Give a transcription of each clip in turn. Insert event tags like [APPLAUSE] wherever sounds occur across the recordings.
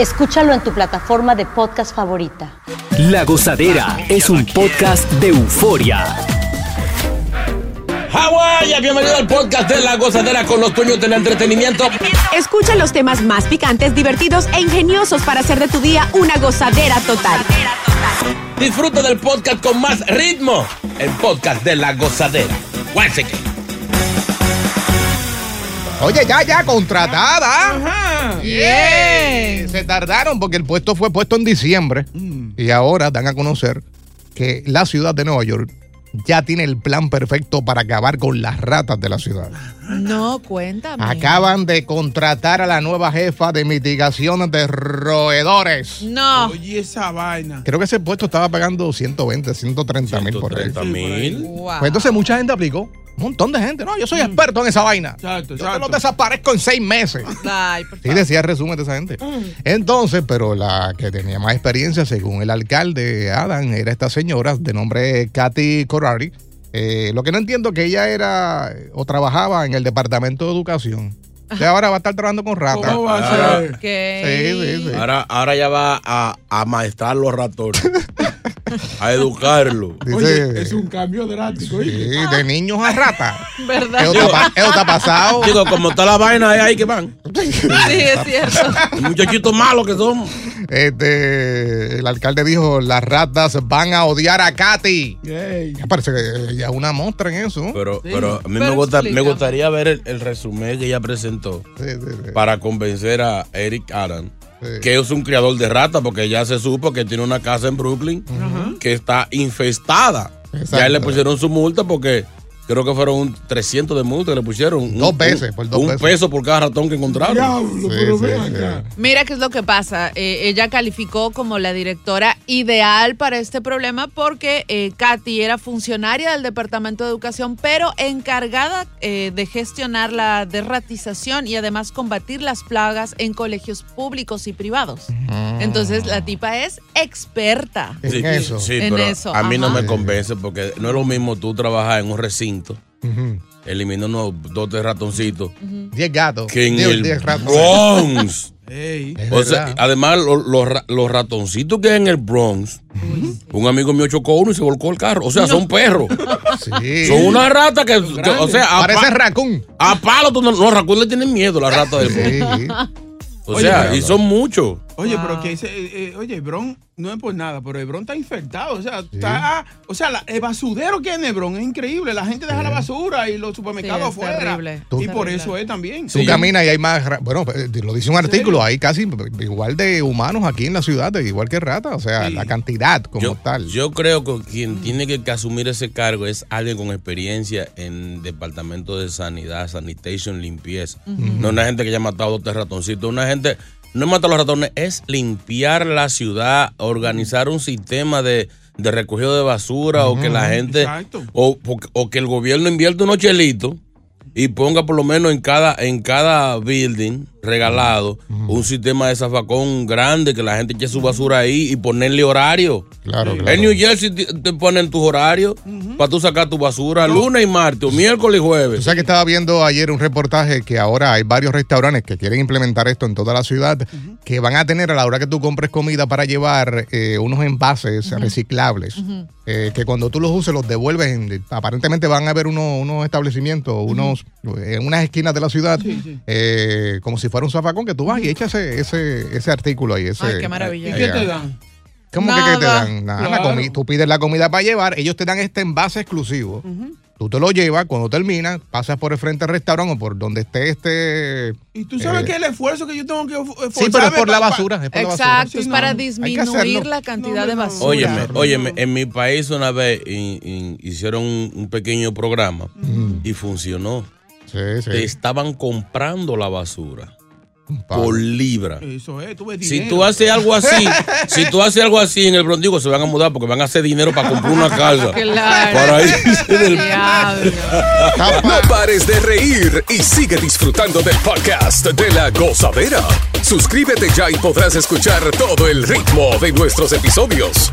Escúchalo en tu plataforma de podcast favorita. La Gozadera es un podcast de euforia. Hawái, bienvenido al podcast de La Gozadera con los dueños del entretenimiento. Escucha los temas más picantes, divertidos e ingeniosos para hacer de tu día una gozadera total. Disfruta del podcast con más ritmo. El podcast de La Gozadera. Guáseque. Oye, ya, ya, contratada. Yeah. Se tardaron porque el puesto fue puesto en diciembre y ahora dan a conocer que la ciudad de Nueva York ya tiene el plan perfecto para acabar con las ratas de la ciudad. No, cuéntame. Acaban de contratar a la nueva jefa de mitigación de roedores. No. Oye, esa vaina. Creo que ese puesto estaba pagando 120, 130 mil por ahí. 130 mil. Wow. Pues entonces mucha gente aplicó. Un montón de gente. No, yo soy experto en esa vaina. Exacto, Yo te exacto. lo desaparezco en seis meses. Ay, por Sí, decía el resumen de esa gente. Entonces, pero la que tenía más experiencia, según el alcalde Adam, era esta señora de nombre Katy Corari. Eh, lo que no entiendo que ella era o trabajaba en el departamento de educación. Y ahora va a estar trabajando con ratas. ¿Cómo va a ser? ¿Qué? Sí, sí, sí. Ahora, ahora ya va a, a maestrar los ratones. [LAUGHS] a educarlo. Dice, Oye, es un cambio drástico. sí, de niños a ratas. ¿Verdad? Eso está, [LAUGHS] eso está pasado. Digo, como está la vaina ahí, ahí que van. Sí, es cierto. Muchachitos malos que son. Este, el alcalde dijo, las ratas van a odiar a Katy. Ey. Ya Parece que ella es una monstruo en eso. Pero, Sí. pero a mí Pero me, gusta, me gustaría ver el, el resumen que ella presentó Sí, sí, sí. para convencer a Eric Adam Sí. que es un criador de ratas, porque ya se supo que tiene una casa en Brooklyn que está infestada. Exacto. Ya le pusieron su multa porque creo que fueron un 300 de multa que le pusieron. Un- Dos veces, por dos Un pesos. peso por cada ratón que encontraron. Diablo, Sí, pero sí, ven sí. acá. Mira qué es lo que pasa. Eh, ella calificó como la directora ideal para este problema porque eh, Katy era funcionaria del Departamento de Educación, pero encargada eh, de gestionar la derratización y además combatir las plagas en colegios públicos y privados. Entonces la tipa es experta. En eso. Sí, En pero eso, a mí no me convence porque no es lo mismo tú trabajar en un recinto Ujú. eliminando dos de ratoncitos Diez gatos. que en Diez- el diez. Bronx. [LAUGHS] O sea, además, lo- los ra- los ratoncitos que hay en el Bronx, un amigo mío chocó uno y se volcó el carro. O sea, son perros. [LAUGHS] Sí. Son una rata que, que- o sea, a, Parece pa- raccoon. a palo, no- los raccoons le tienen miedo, la rata del Bronx. Sí. [LAUGHS] O sea, y son muchos. Oye, Wow. pero que ese, eh, eh, oye, Hebron no es por nada, pero Hebron está infectado. O sea, está, o sea la- el basurero que hay en Hebron es increíble. La gente deja la basura y los supermercados Sí, afuera. terrible. Y por Terrible. eso es también. Tú caminas y hay más. Bueno, eh, lo dice un artículo, hay casi igual de humanos aquí en la ciudad, igual que ratas. O sea, Sí. la cantidad como Yo, tal. yo creo que quien tiene que, asumir ese cargo es alguien con experiencia en departamento de sanidad, sanitation, limpieza. No una gente que ya ha matado dos ratoncitos, una gente no es matar los ratones, es limpiar la ciudad, organizar un sistema de, de recogido de basura o que la gente o, o- o que el gobierno invierta unos chelitos y ponga por lo menos en cada, en cada building regalado un sistema de zafacón grande que la gente eche su basura ahí y ponerle horario. Claro, claro. En New Jersey te, te ponen tus horarios para tú sacar tu basura lunes y martes, o miércoles y Tú jueves. sabes que estaba viendo ayer un reportaje que ahora hay varios restaurantes que quieren implementar esto en toda la ciudad, que van a tener a la hora que tú compres comida para llevar eh, unos envases reciclables, eh, que cuando tú los uses los devuelves. en- aparentemente van a haber unos, unos establecimientos, unos en unas esquinas de la ciudad, eh, como si fuera un zafacón, que tú vas y echas ese, ese, ese artículo ahí. Ese, Ay, qué maravilla. ¿Y eh, qué te dan? ¿Cómo que, que te dan? Nada, la Claro. comi- tú pides la comida para llevar, ellos te dan este envase exclusivo. Tú te lo llevas, cuando terminas, pasas por el frente del restaurante o por donde esté este. Y tú sabes Eh, que el esfuerzo que yo tengo que esforzarme Sí, pero es por la pa- pa- basura. Es por la basura. Exacto, Sí, es para disminuir hacerlo. la cantidad No, de no, no. basura. Óyeme, óyeme, en mi país una vez in- in- hicieron un, un pequeño programa y funcionó. Sí, sí. Te estaban comprando la basura. Por libra. Eso es, tú ves Si tú haces algo así, [LAUGHS] si tú haces algo así en el Bronx, digo, se van a mudar porque van a hacer dinero para comprar una casa. [LAUGHS] Claro. Para irse del. [LAUGHS] No pares de reír y sigue disfrutando del podcast de la gozadera. Suscríbete ya y podrás escuchar todo el ritmo de nuestros episodios.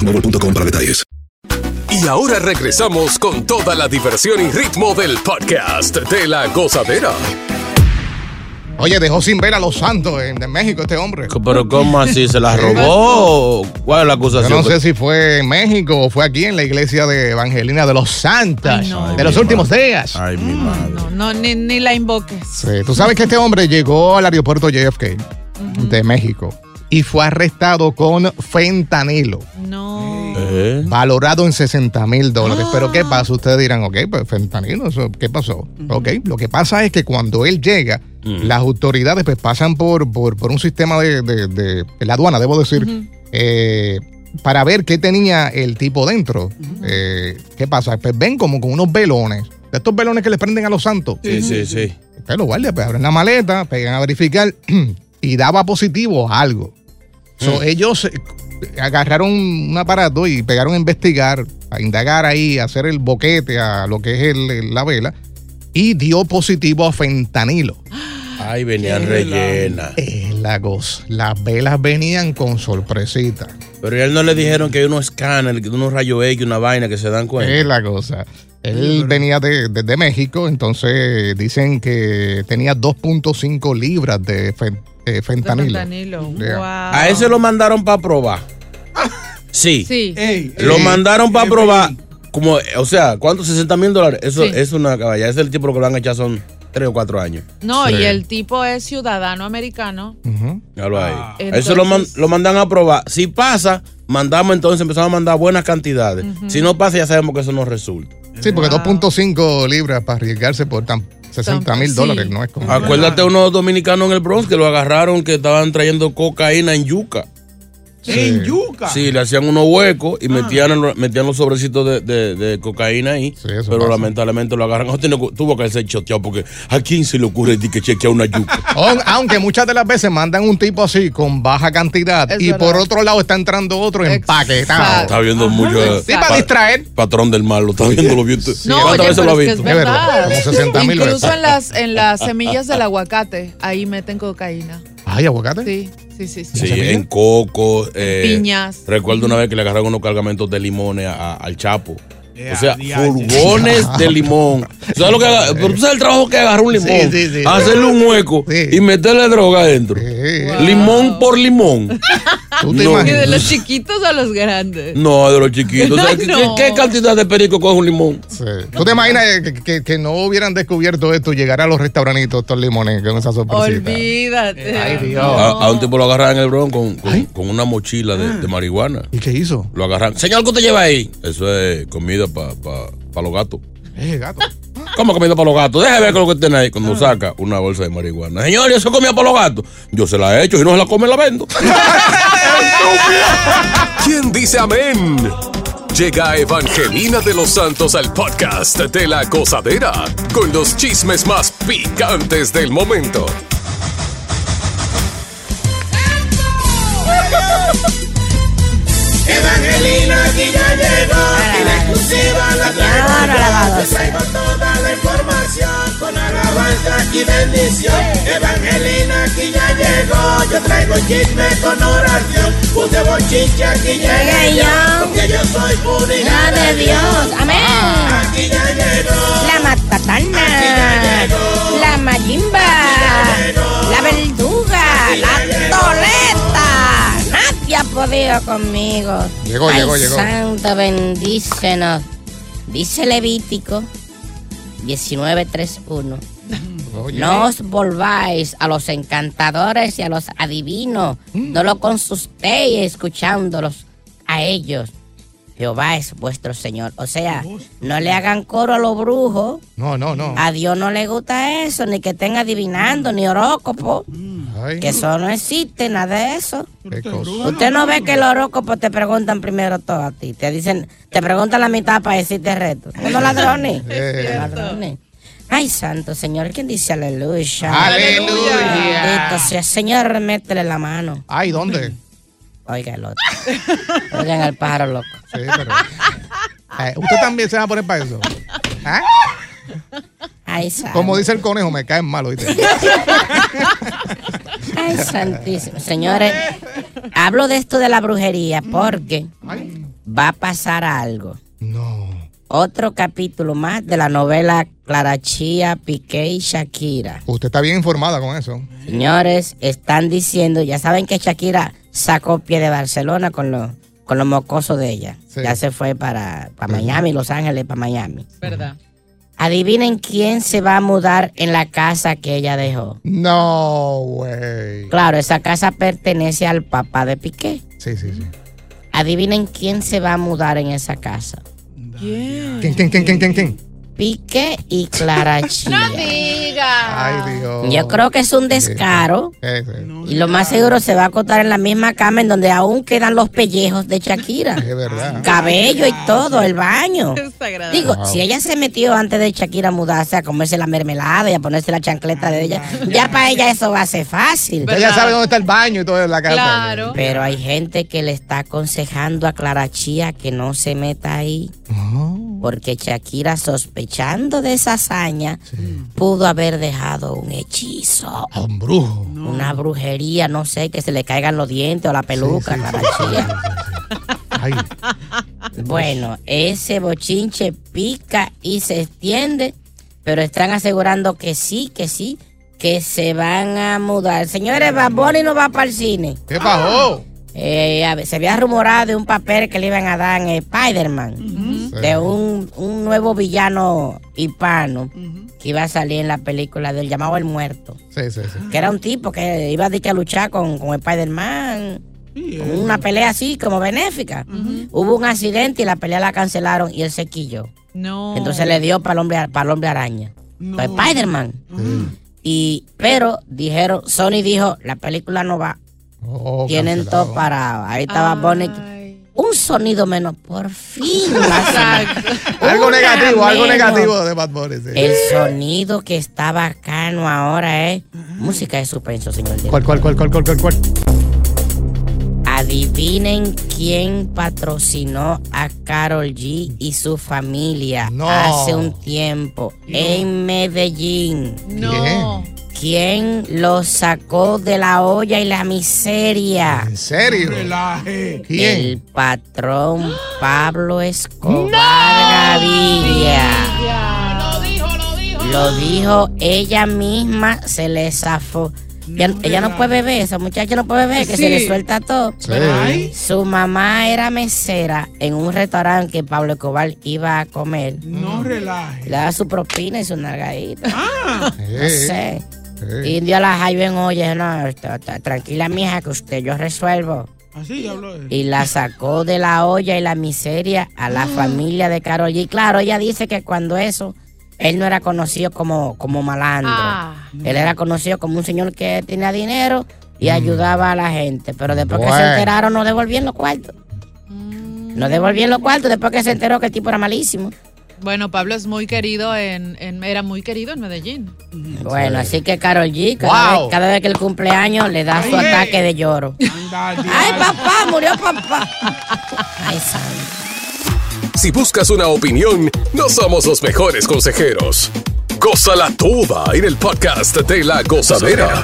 boostmobile.com para detalles. Y ahora regresamos con toda la diversión y ritmo del podcast de la gozadera. Oye, dejó sin ver a los santos en, de México este hombre. Pero ¿cómo así? ¿Se la robó? [LAUGHS] ¿Cuál es la Yo acusación? no sé si fue en México o fue aquí en la iglesia de Evangelina de los Santos Ay, no. de los últimos días. Ay, mi madre. No, no, ni, ni la invoques. Sí, tú sabes que este hombre llegó al aeropuerto JFK de México y fue arrestado con fentanilo, No. ¿Eh? valorado en 60 mil dólares. Pero ¿qué pasa? Ustedes dirán, ok, pues fentanilo, eso, ¿qué pasó? Ok, lo que pasa es que cuando él llega, las autoridades pues pasan por, por, por un sistema de, de- de- de la aduana, debo decir, eh, para ver qué tenía el tipo dentro. Eh, ¿Qué pasa? Pues ven como con unos velones, de estos velones que le prenden a los santos. Sí, sí, sí. Ustedes los guardias pues abren la maleta, pegan a verificar [CLEARS THROAT] y daba positivo a algo. So, Ellos eh, agarraron un aparato y pegaron a investigar, a indagar ahí, a hacer el boquete a lo que es el- el- la vela y dio positivo a fentanilo. Ay, venían rellenas. Es la cosa. Las velas venían con sorpresita. Pero a él no le dijeron que hay unos escáneres, que unos rayos X, una vaina que se dan cuenta. Es la cosa. Él venía de, desde México, entonces dicen que tenía 2.5 libras de fen- eh, fentanilo. fentanilo. Yeah. Wow. A ese lo mandaron para probar. Sí. Sí. Ey, Lo ey, mandaron para probar. Como, o sea, ¿cuántos? 60 mil dólares. Eso Sí. es una caballa. Ese es el tipo que lo han echado son 3 o 4 años. No, Sí. y el tipo es ciudadano americano. Ujú. Míralo ahí. Ah. Eso lo, man- lo mandan a probar. Si pasa, mandamos entonces, empezamos a mandar buenas cantidades. Si no pasa, ya sabemos que eso no resulta. Sí, porque Wow. 2.5 libras para arriesgarse por tan 60 mil Sí. dólares no es como. Acuérdate unos dominicanos en el Bronx que lo agarraron que estaban trayendo cocaína en yuca. En yuca. Sí, le hacían unos huecos y metían, el- metían los sobrecitos de, de- de cocaína ahí. Sí, eso pero pasa. lamentablemente lo agarran. Tuvo tuvo que ser choteado porque a quién se le ocurre que chequea una yuca. Aun- [LAUGHS] Aunque muchas de las veces mandan un tipo así con baja cantidad Es y verdad. por otro lado está entrando otro empaquetado. Está viendo mucho. Sí, para distraer. Patrón del mal, lo está viendo lo visto. No, ¿Cuántas oye, veces lo ha visto? Es verdad, verdad. como 60 mil Incluso veces. en las, en las semillas del aguacate, ahí meten cocaína. Ay, aguacate. Sí, sí, sí. sí. En coco. eh, Piñas. Recuerdo una vez que le agarraron unos cargamentos de limones a- a- al Chapo. O sea, diache. furgones de [LAUGHS] limón. ¿Sabes lo que haga? Pero tú sabes el trabajo que agarra un limón. Sí, sí, sí. Hacerle un hueco Sí. y meterle droga adentro. Limón por limón. [LAUGHS] ¿Tú te No. ¿Y imaginas? de los chiquitos a los grandes? No, de los chiquitos. [LAUGHS] O sea, ¿qué, No. qué cantidad de perico coge un limón? Sí. ¿Tú te imaginas que, que- que no hubieran descubierto esto, llegar a los restaurantitos estos limones con esa sorpresita? Olvídate. Ay, Dios. No. A, a un tipo lo agarran en el bron con, con, con una mochila de, de marihuana. ¿Y qué hizo? Lo agarran. Señor, ¿qué usted lleva ahí? Eso es comida para los gatos. Eh, gato. ¿Cómo comida para los gatos? Déjame ver qué es lo que tiene ahí. Cuando saca una bolsa de marihuana. Señor, ¿y eso es comida para los gatos? Yo se la he hecho. Si no se la come, la vendo. [LAUGHS] ¿Quién dice amén? Llega Evangelina de los Santos al podcast de la gozadera con los chismes más picantes del momento. Traigo chisme con oración. Puse bochinche aquí llegué yo, porque yo soy de Dios. Amén. Aquí ya llegó. La matatana, la mayimba, la verduga, la toleta. Nadie ha podido conmigo. Llegó, Ay, llegó, llegó. Santo, bendícenos. Dice Levítico 19.3.1. Oye. No os volváis a los encantadores y a los adivinos. No lo consultéis escuchándolos a ellos. Jehová es vuestro Señor. O sea, no le hagan coro a los brujos. No, no, no. A Dios no le gusta eso, ni que estén adivinando, ni horóscopo. Ay, Que eso no existe, nada de eso. Usted no ve que los horóscopos te preguntan primero todo a ti. Te dicen, te preguntan la mitad para decirte reto. Unos [LAUGHS] ladrones. Eh. ladrones. Ay, santo Señor, ¿quién dice aleluya? Aleluya. Sea. Señor, métele la mano. Ay, ¿dónde? Oiga el otro. Oigan al pájaro loco. Sí, pero. Eh, ¿Usted también se va a poner para eso? ¿Ah? Ay, santo. Como dice el conejo, me caen mal, ¿oíste? Ay, santísimo. Señores, hablo de esto de la brujería porque Ay, va a pasar algo. no. Otro capítulo más de la novela Clarachía, Piqué y Shakira. Usted está bien informada con eso. Señores, están diciendo, ya saben que Shakira sacó pie de Barcelona con los con los mocosos de ella. Sí. Ya se fue para, para Miami, Los Ángeles, para Miami. ¿Verdad? Adivinen quién se va a mudar en la casa que ella dejó. No, güey. Claro, esa casa pertenece al papá de Piqué. Sí, sí, sí. Adivinen quién se va a mudar en esa casa. ¿Quién? ¿Quién, quién, quién, quién, quién? Piqué y Clara [LAUGHS] Chía. Ay, Dios. Yo creo que es un descaro. Sí. Y lo más seguro se va a acostar en la misma cama en donde aún quedan los pellejos de Shakira. Es verdad. Cabello y todo, el baño. [LAUGHS] Desagradable. Digo, Wow. si ella se metió antes de Shakira mudarse a comerse la mermelada y a ponerse la chancleta de ella, ya para ella eso va a ser fácil. Ella sabe dónde está el baño y todo en la casa. Claro. Pero hay gente que le está aconsejando a Clara Chía que no se meta ahí. Porque Shakira, sospechando de esa hazaña, pudo haber dejado un hechizo. A un brujo. Una brujería, no sé, que se le caigan los dientes o la peluca, Sí, sí. Ay, [LAUGHS] Bueno, ese bochinche pica y se extiende, pero están asegurando que sí, que sí, que se van a mudar. Señores, Baboni no va para el cine. ¿qué pasó? Eh, se había rumorado de un papel que le iban a dar en Spider-Man, de un, un nuevo villano hispano que iba a salir en la película del llamado El Muerto, Sí, sí, sí. que era un tipo que iba a, luchar con, con Spider-Man, con una pelea así como benéfica. Hubo un accidente y la pelea la cancelaron y él se quilló. No. Entonces le dio para el hombre, para el hombre araña, para Spider-Man. Y, pero dijeron, Sony dijo, la película no va. Oh, Tienen cancelado. todo parado. Ahí estaba Bonnie. Un sonido menos, por fin. Algo negativo, algo negativo de Bad Bunny. sí. El sonido que está bacano ahora es música de suspenso, señor. ¿Cuál, cuál, cuál, cuál, cuál, cuál, cuál? Adivinen quién patrocinó a Carol G y su familia No. hace un tiempo en Medellín. No. ¿Quién lo sacó de la olla y la miseria? ¿En serio? Relaje. El patrón Pablo Escobar Gaviria. Lo dijo ella misma, se le zafó. Ella, ella no puede beber, esa muchacha no puede beber, que se le suelta todo. Sí. Su mamá era mesera en un restaurante que Pablo Escobar iba a comer. No relaje. Le daba su propina y su nalgadita. Ah. No sé. Y un día la Jaime oye, no, está- está- tranquila mija, que usted yo resuelvo. Así habló él. Y la sacó de la olla y la miseria a la familia de Carol G. Claro, ella dice que cuando eso, él no era conocido como, como malandro. Ah. Él era conocido como un señor que tenía dinero y ayudaba a la gente. Pero después que se enteraron, no devolvían los cuartos. No devolvían los cuartos después que se enteró que el tipo era malísimo. Bueno, Pablo es muy querido en, en- era muy querido en Medellín. Bueno, así que Carol G, cada, Wow. vez, cada vez que el cumpleaños le da su Ay, ataque de lloro. ¡Ay, papá! ¡Murió papá! ¡Ay, santo! Si buscas una opinión, no somos los mejores consejeros. Gózala toda en el podcast de la gozadera.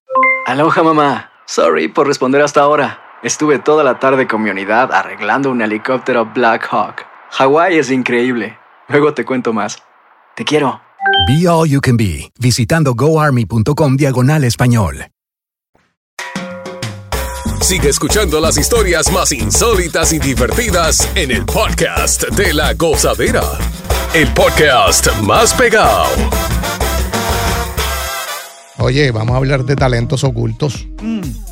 Aloha mamá. Sorry por responder hasta ahora. Estuve toda la tarde con mi unidad arreglando un helicóptero Black Hawk. Hawái es increíble. Luego te cuento más. Te quiero. Be All You Can Be, visitando goarmy.com diagonal español. Sigue escuchando las historias más insólitas y divertidas en el podcast de la gozadera. El podcast más pegado. Oye, vamos a hablar de talentos ocultos.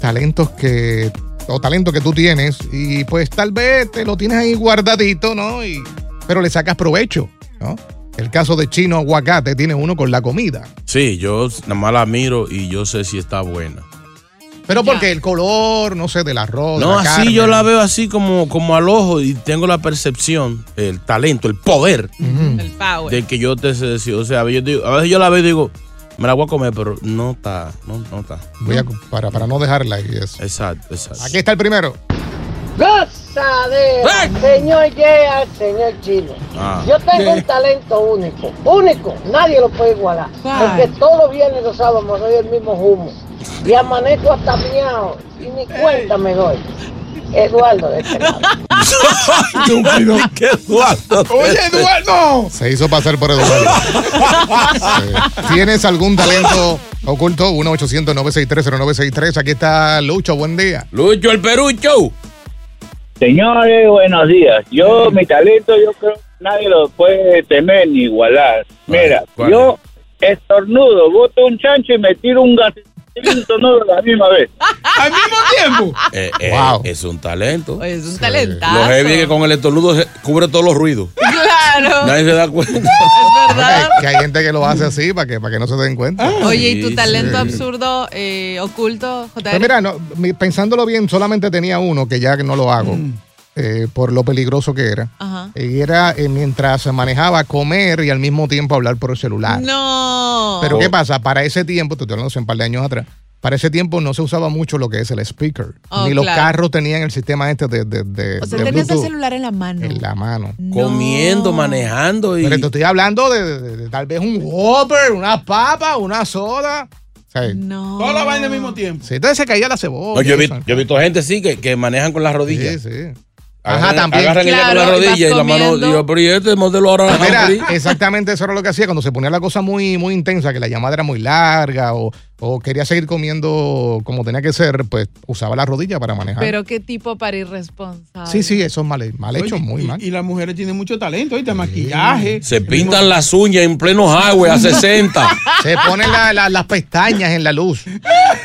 Talentos que. O talentos que tú tienes. Y pues tal vez te lo tienes ahí guardadito, ¿no? Y, pero le sacas provecho, ¿no? El caso de Chino Aguacate tiene uno con la comida. Sí, yo nada más la miro y yo sé si está buena. Pero porque el color, no sé, del arroz. de No, la así carne. yo la veo así como, como al ojo y tengo la percepción, el talento, el poder El power. de que yo te sé decir. O sea, yo digo, a veces yo la veo y digo, me la voy a comer, pero no está, no, no está. Voy a, para, para no dejarla ahí. Eso. Exacto, exacto. Aquí está el primero. Gozadera, señor Yea, señor Chino. Ah. Yo tengo un talento único, único, nadie lo puede igualar. Porque todos los viernes y los sábados soy el mismo humo. Y amanezco hasta miado y ni cuenta me doy. Eduardo de este lado. Estúpido. [LAUGHS] ¿Qué Eduardo? Oye, Eduardo. Se hizo pasar por Eduardo. [LAUGHS] Sí. ¿Tienes algún talento oculto? 1-800-963-0963. Aquí está Lucho. Buen día. Lucho, el Perucho. Señores, buenos días. Yo, mi talento, yo creo que nadie lo puede temer ni igualar. Mira, ¿cuál yo estornudo, boto un chancho y me tiro un gas tornudo a la misma vez. [LAUGHS] Al mismo tiempo. Eh, eh, Es un talento. Es un talentazo. Lo heavy es que con el estornudo se cubre todos los ruidos. [LAUGHS] Claro. Nadie se da [LAUGHS] cuenta. Es verdad. Que hay gente que lo hace así para que, para que no se den cuenta. Oye, ¿y tu Sí, talento sí. absurdo, eh, oculto, JR? Pues mira, no, pensándolo bien, solamente tenía uno que ya no lo hago. Eh, por lo peligroso que era. Ajá. Y era eh, mientras manejaba comer y al mismo tiempo hablar por el celular. No. Pero ¿qué pasa? Para ese tiempo, te estoy hablando hace un par de años atrás, para ese tiempo no se usaba mucho lo que es el speaker. Oh, Ni los claro. carros tenían el sistema este de, de, de, O sea, de tenías el celular en la mano. en la mano. Comiendo, manejando y. Pero te estoy hablando de, de- de tal vez un Whopper, una papa, una soda. No. Toda la vaina al mismo tiempo. Sí, entonces se caía la cebolla. No, yo, he vi- eso. yo he visto gente sí que, que manejan con las rodillas. Sí, sí. Ajá, también. Agarran ella con Claro, las y y la mano. Digo, pero ¿y este modelo ahora? Mira, [LAUGHS] exactamente eso era lo que hacía cuando se ponía la cosa muy, muy intensa, que la llamada era muy larga o, o quería seguir comiendo como tenía que ser, pues usaba la rodilla para manejar. Pero qué tipo para irresponsable. sí, sí, eso es mal, mal hecho, Oye, muy y, mal. Y las mujeres tienen mucho talento, ¿oíste? Maquillaje. Se pintan las uñas en pleno highway a 60. [LAUGHS] Se ponen la- la- las pestañas en la luz.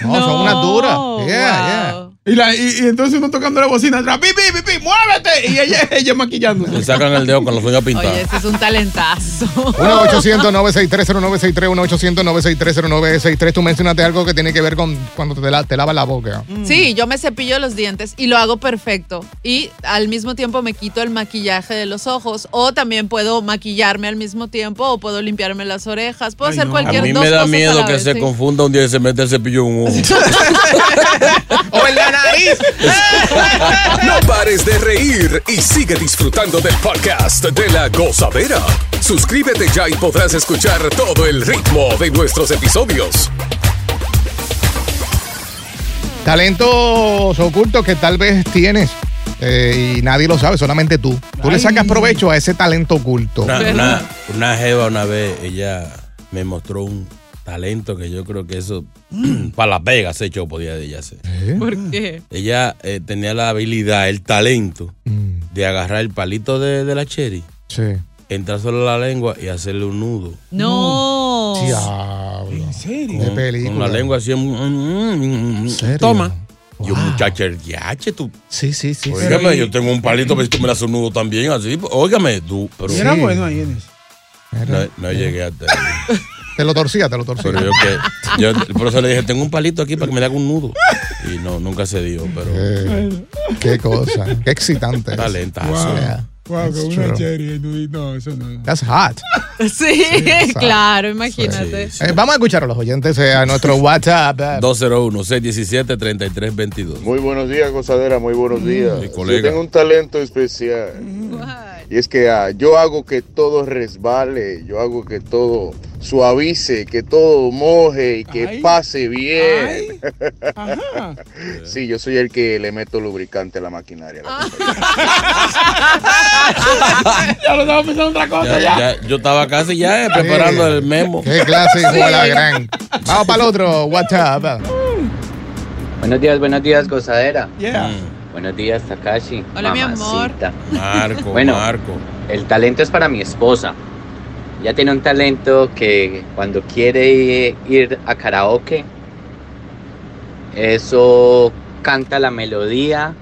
No, son unas duras. [LAUGHS] Yeah, yeah. Y, la, y, y entonces uno tocando la bocina atrás, pi, pi, pi, pi, muévete. Y ella, [LAUGHS] ella maquillándose. Le sacan el dedo con los uñas pintadas. Oye, ese es un talentazo. [LAUGHS] 1-800-963-0963, 1-800-963-0963. Tú mencionaste algo que tiene que ver con cuando te, la- te lavas la boca. Sí, yo me cepillo los dientes y lo hago perfecto. Y al mismo tiempo me quito el maquillaje de los ojos. O también puedo maquillarme al mismo tiempo o puedo limpiarme las orejas. Puedo hacer cualquier A mí dos me da miedo que vez, se sí. confunda un día y se mete el cepillo en un ojo. [LAUGHS] ¡O en la nariz! [LAUGHS] No pares de reír y sigue disfrutando del podcast de la gozadera. Suscríbete ya y podrás escuchar todo el ritmo de nuestros episodios. Talentos ocultos que tal vez tienes eh, y nadie lo sabe, solamente tú. Tú le sacas provecho a ese talento oculto. Una, una, una jeva una vez, ella me mostró un talento que yo creo que eso [CLEARS THROAT] para Las Vegas hecho podía ella hacer. ¿Por qué? Ella eh, tenía la habilidad, el talento Mm. de agarrar el palito de, de la cherry, Sí. entrárselo a la lengua y hacerle un nudo. No. Diablo. ¿En serio? De Con la lengua así. mm, mm? Toma. Yo, muchacha, el yache, tú. Sí, sí, sí. Óigame, yo tengo un palito, pero si tú me le haces un nudo también, así. Óigame, tú. Pero era bueno ahí en eso. no, no llegué hasta ahí. [LAUGHS] Te lo torcía, te lo torcía. Pero yo que. Yo, por eso le dije, tengo un palito aquí para que me le haga un nudo. Y no, nunca se dio, pero. Eh, qué cosa. Qué excitante. Talentazo. Wow. Yeah. Wow, That's con una cherry. No, eso no. That's hot. Sí, [LAUGHS] claro, imagínate. Eh, vamos a escuchar a los oyentes eh, a nuestro [LAUGHS] WhatsApp. eh. 201-617-3322. Muy buenos días, gozadera, muy buenos días. Mi Yo colega. tengo un talento especial. Y es que ah, yo hago que todo resbale, yo hago que todo suavice, que todo moje y que Ay. pase bien. Ajá. [LAUGHS] sí, yo soy el que le meto lubricante a la maquinaria. [LAUGHS] ya lo estaba pensando en otra cosa. Ya, Ya, ya, yo estaba casi ya eh, preparando el memo. Qué clase igual a gran. Vamos para el otro WhatsApp. Buenos días, buenos días, gozadera. Yeah. Buenos días, Takashi. Hola, mi amor. Marco, Bueno. Marco. El talento es para mi esposa. Ella tiene un talento que cuando quiere ir a karaoke, eso canta la melodía,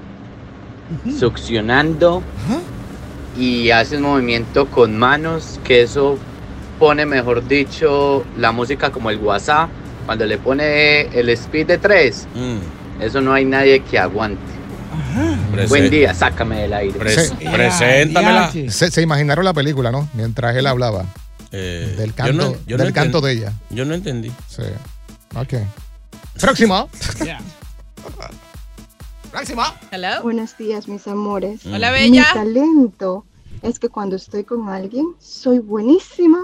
succionando y hace un movimiento con manos que eso pone, mejor dicho, la música como el WhatsApp. Cuando le pone el speed de 3, Mm. eso no hay nadie que aguante. Buen día, sácame del aire. pres- preséntamela. Se, se imaginaron la película, ¿no? Mientras él hablaba. Eh, Del yo canto, no- yo no del canto de ella. Yo no entendí. Sí. Ok. Próximo. Yeah. Próximo. Hello. Buenos días, mis amores. Hola, bella. Mi talento es que cuando estoy con alguien, soy buenísima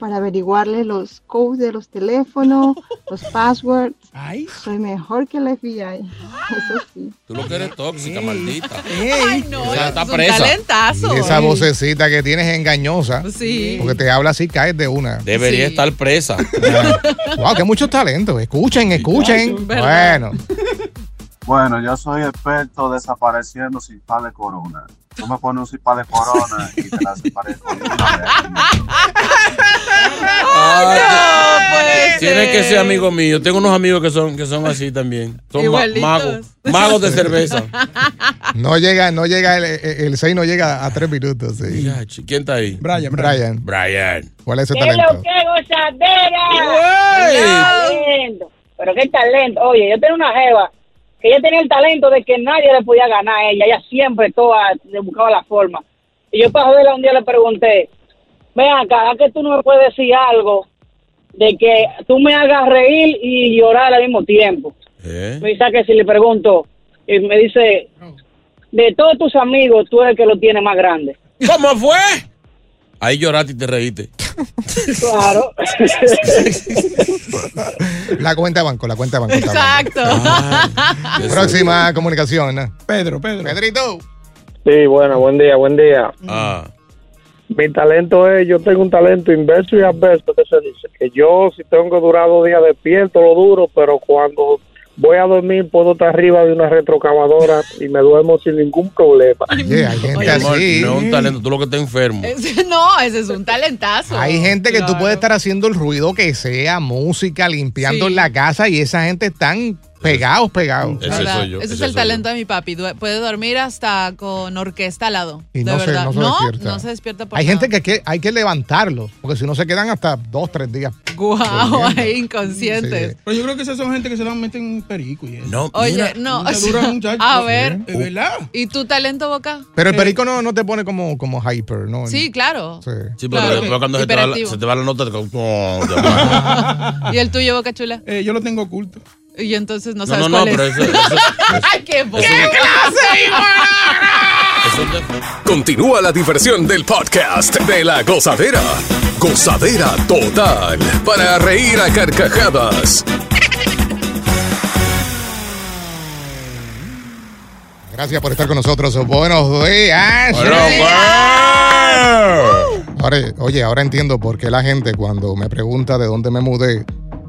para averiguarle los codes de los teléfonos, [LAUGHS] los passwords. Ay. Soy mejor que la FBI. Eso sí. Tú lo que eres tóxica, maldita. Ay, no, Esa eso está es un presa. talentazo. Y esa vocecita que tienes es engañosa. Sí. Porque te habla así, caes de una. Debería Sí. estar presa. [LAUGHS] wow, que muchos talentos. Escuchen, escuchen. ¿verdad? Bueno. Bueno, yo soy experto desapareciendo sin par de corona. Tú me pones un sin par de corona y te la desaparezco. Tiene que ser ser. amigo mío. Tengo unos amigos que son, que son así también. Son ma- magos. Magos de cerveza. No llega, no llega, el, el 6 no llega a 3 minutos. sí. Ya, chi- ¿Quién está ahí? Brian, Brian. Brian. ¿cuál es ese ¡Qué lo talento? que gozadera! ¡Qué talento! Pero qué talento. Oye, yo tenía una jeva que ella tenía el talento de que nadie le podía ganar a ella. Ella siempre toda le buscaba la forma. Y yo para joderla un día le pregunté, ven acá, ¿a que tú no me puedes decir algo de que tú me hagas reír y llorar al mismo tiempo? ¿Eh? Me dice que si le pregunto, y me dice, de todos tus amigos, tú eres el que lo tiene más grande. ¿Cómo fue? Ahí lloraste y te reíste. Claro. [LAUGHS] La cuenta de banco, la cuenta de banco. Exacto. Ay, eso- Próxima comunicación. ¿no? Pedro, Pedro. Pedrito. Sí, bueno, buen día, buen día. Ah, Mi talento es, yo tengo un talento inverso y adverso, que se dice, que yo si tengo que durar dos días despierto, lo duro, pero cuando voy a dormir puedo estar arriba de una retrocavadora y me duermo sin ningún problema. Oye, hay gente así. no es un talento, tú lo que estás enfermo. Ese- [LAUGHS] no, ese es un talentazo. Hay gente que tú Claro. puedes estar haciendo el ruido que sea, música, limpiando Sí. en la casa y esa gente están Pegados, pegados. ¿Verdad? Ese, es el talento de mi papi. Du- Puede dormir hasta con orquesta al lado. Y de no se, verdad. no se no, despierta. no se despierta por Hay nada. gente que, que hay que levantarlos, porque si no se quedan hasta dos, tres días. Guau, [LAUGHS] ahí inconscientes. Pero yo creo que esas son gente que se la meten un perico y eso. No, Oye, no. [LAUGHS] Dura, muchacho. A ver. ¿Es verdad? ¿Y tu talento, Boca? Pero el perico no, no te pone como, como hyper, ¿no? Sí, claro. Sí. Sí, pero Claro. después cuando se te, va la, se te va la nota, te [LAUGHS] oh. ¿Y el tuyo, Boca Chula? Eh, yo lo tengo oculto. Y entonces no No, sabes no, no, cuál pero es. eso- eso- [LAUGHS] ¡Ay, qué bo- Continúa la diversión del podcast de la gozadera. Gozadera total. Para reír a carcajadas. Gracias por estar con nosotros. Buenos días. Ahora, oye, ahora entiendo por qué la gente cuando me pregunta de dónde me mudé,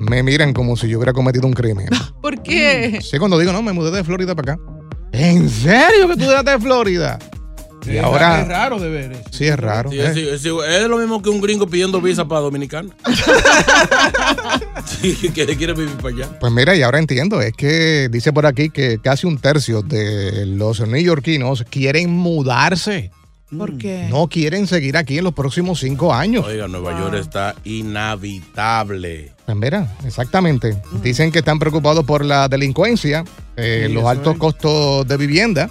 me miran como si yo hubiera cometido un crimen. [LAUGHS] ¿Por qué? Sí, cuando digo, no, me mudé de Florida para acá. ¿En serio que tú llegaste de Florida? Y Es ahora... es raro de ver eso. Sí, es raro. Sí, ¿eh? es, es- es lo mismo que un gringo pidiendo visa para Dominicana. [LAUGHS] sí, que quiere vivir para allá. Pues mira, y ahora entiendo, es que dice por aquí que casi un tercio de los neoyorquinos quieren mudarse. ¿Por qué? No quieren seguir aquí en los próximos cinco años. Oiga, Nueva York está inhabitable. Pues mira, exactamente. Dicen que están preocupados por la delincuencia, eh, Sí, los altos es. costos de vivienda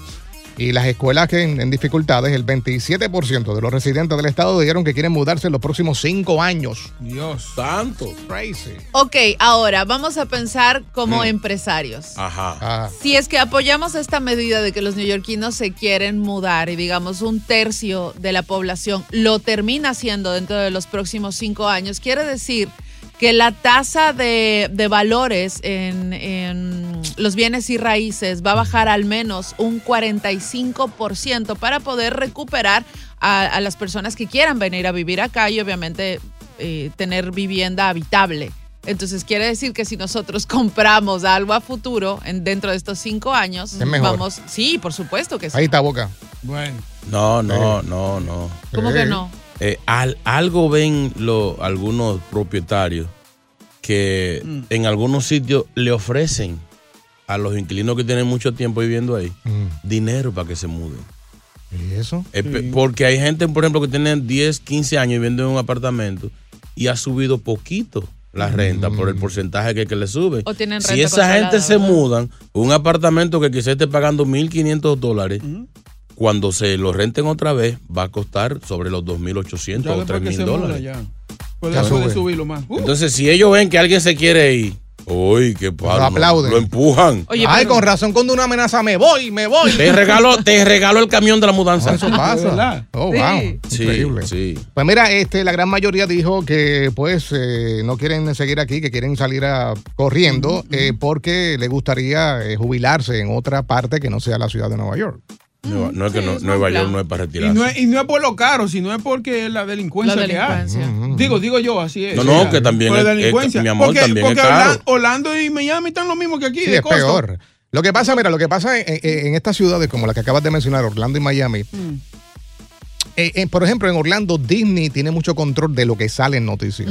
y las escuelas que en, en dificultades. El 27% de los residentes del estado dijeron que quieren mudarse en los próximos cinco años. Dios. Santo. Crazy. Ok, ahora vamos a pensar como Mm. empresarios. Ajá. Si es que apoyamos esta medida de que los neoyorquinos se quieren mudar y digamos un tercio de la población lo termina haciendo dentro de los próximos cinco años, quiere decir que la tasa de, de valores en, en los bienes y raíces va a bajar al menos un 45% para poder recuperar a, a las personas que quieran venir a vivir acá y obviamente eh, tener vivienda habitable. Entonces quiere decir que si nosotros [LAUGHS] compramos algo a futuro en, dentro de estos cinco años, Es mejor. vamos, sí, por supuesto que sí. Ahí está Boca. Bueno. No, no, no, no. ¿Cómo que no? Eh, al- algo ven lo- algunos propietarios que Mm. en algunos sitios le ofrecen a los inquilinos que tienen mucho tiempo viviendo ahí dinero para que se muden. Mm. ¿Y eso? Eh, Porque hay gente, por ejemplo, que tiene 10, 15 años viviendo en un apartamento y ha subido poquito la renta por el porcentaje que, que le sube. O tienen si renta esa controlada, gente se mudan, un apartamento que quizás esté pagando 1.500 dólares, cuando se lo renten otra vez, va a costar sobre los 2.800 Ya o después que 3.000 se muda dólares. ya. Puede, Ya puede subirlo más. Uh, Entonces, si ellos ven que alguien se quiere ir, uy, qué padre. Lo aplauden. Lo empujan. Ay, con razón, cuando una amenaza, me voy, me voy. Te regalo, te [LAUGHS] regalo el camión de la mudanza. Eso pasa. Oh, wow. Sí, Increíble. sí. Pues mira, este, la gran mayoría dijo que pues eh, no quieren seguir aquí, que quieren salir a, corriendo eh, porque le gustaría eh, jubilarse en otra parte que no sea la ciudad de Nueva York. Nueva- no es que no- Nueva York no es para y, retirarse. no es, y no es por lo caro, sino es porque la delincuencia, La que hay. delincuencia. Digo, digo yo, así es. No, no, que también Por la es- es- delincuencia. mi amor, porque, también es porque caro. Orla- Orlando y Miami están lo mismo que aquí. Sí, de es costo. peor. Lo que pasa, mira, lo que pasa en, en- en estas ciudades como la que acabas de mencionar, Orlando y Miami, Mm. Eh, eh, por ejemplo, en Orlando, Disney tiene mucho control de lo que sale en noticias.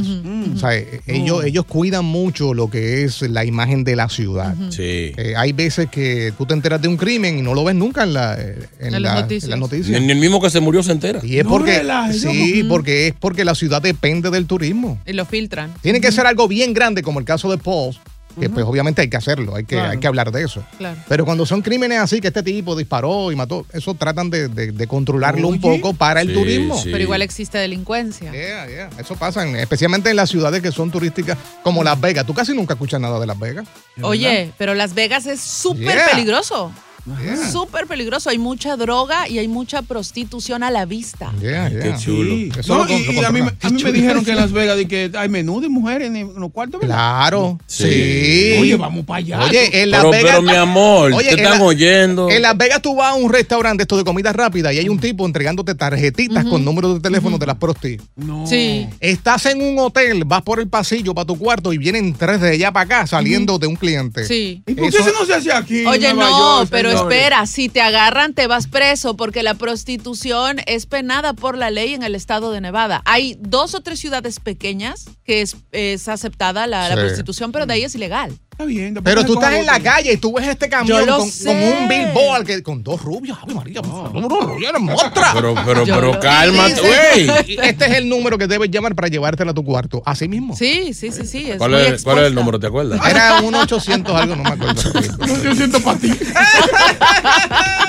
O sea, eh, ellos, ellos cuidan mucho lo que es la imagen de la ciudad. Sí. Eh, hay veces que tú te enteras de un crimen y no lo ves nunca en, la, en, las la- noticias. en las noticias. Ni, ni el mismo que se murió se entera. Y es No porque relajes, sí, ¿no? porque es porque la ciudad depende del turismo. Y lo filtran. Tiene que ser algo bien grande como el caso de Paul, que pues obviamente hay que hacerlo, hay que, Claro. hay que hablar de eso. Claro. Pero cuando son crímenes así, que este tipo disparó y mató, eso tratan de, de- de controlarlo un poco para el turismo. sí. Pero igual existe delincuencia. Yeah, yeah, Eso pasa, en- especialmente en las ciudades que son turísticas como Las Vegas. Tú casi nunca escuchas nada de Las Vegas. Oye, pero Las Vegas es súper Yeah. peligroso. Yeah. Súper peligroso. Hay mucha droga y hay mucha prostitución a la vista. Yeah, yeah. Qué chulo. Sí. No, y, a mí, a mí me dijeron que en Las Vegas de que hay menú de mujeres en, los cuartos. ¿verdad? Claro, Sí. sí. Oye, vamos para allá. Oye, en Las Pero, Vegas. pero mi amor, Oye, te en están la- oyendo. En Las Vegas tú vas a un restaurante esto de comida rápida y hay un tipo entregándote tarjetitas con números de teléfono de las prosti. No. Sí. Estás en un hotel, vas por el pasillo para tu cuarto y vienen tres de allá para acá saliendo de un cliente. Sí. ¿Y por qué Eso- no se hace aquí? en Oye, Nueva no, York, pero señores? espera, si te agarran te vas preso porque la prostitución es penada por la ley en el estado de Nevada. Hay dos o tres ciudades pequeñas que es, es aceptada la, prostitución, pero de ahí es ilegal. Está bien. te Pero tú estás en la calle y tú ves este camión con, un billboard que, con dos rubios. Ave María, dos rubios, eres mostra. Pero, pero, Yo pero cálmate, güey. Este es el número que debes llamar para llevártela a tu cuarto. Así mismo. Sí, sí, sí, sí. Es ¿Cuál es, ¿Cuál es el número? ¿Te acuerdas? Era un 800 algo, no me acuerdo. [LAUGHS] Yo siento para ti. [LAUGHS]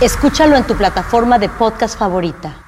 Escúchalo en tu plataforma de podcast favorita.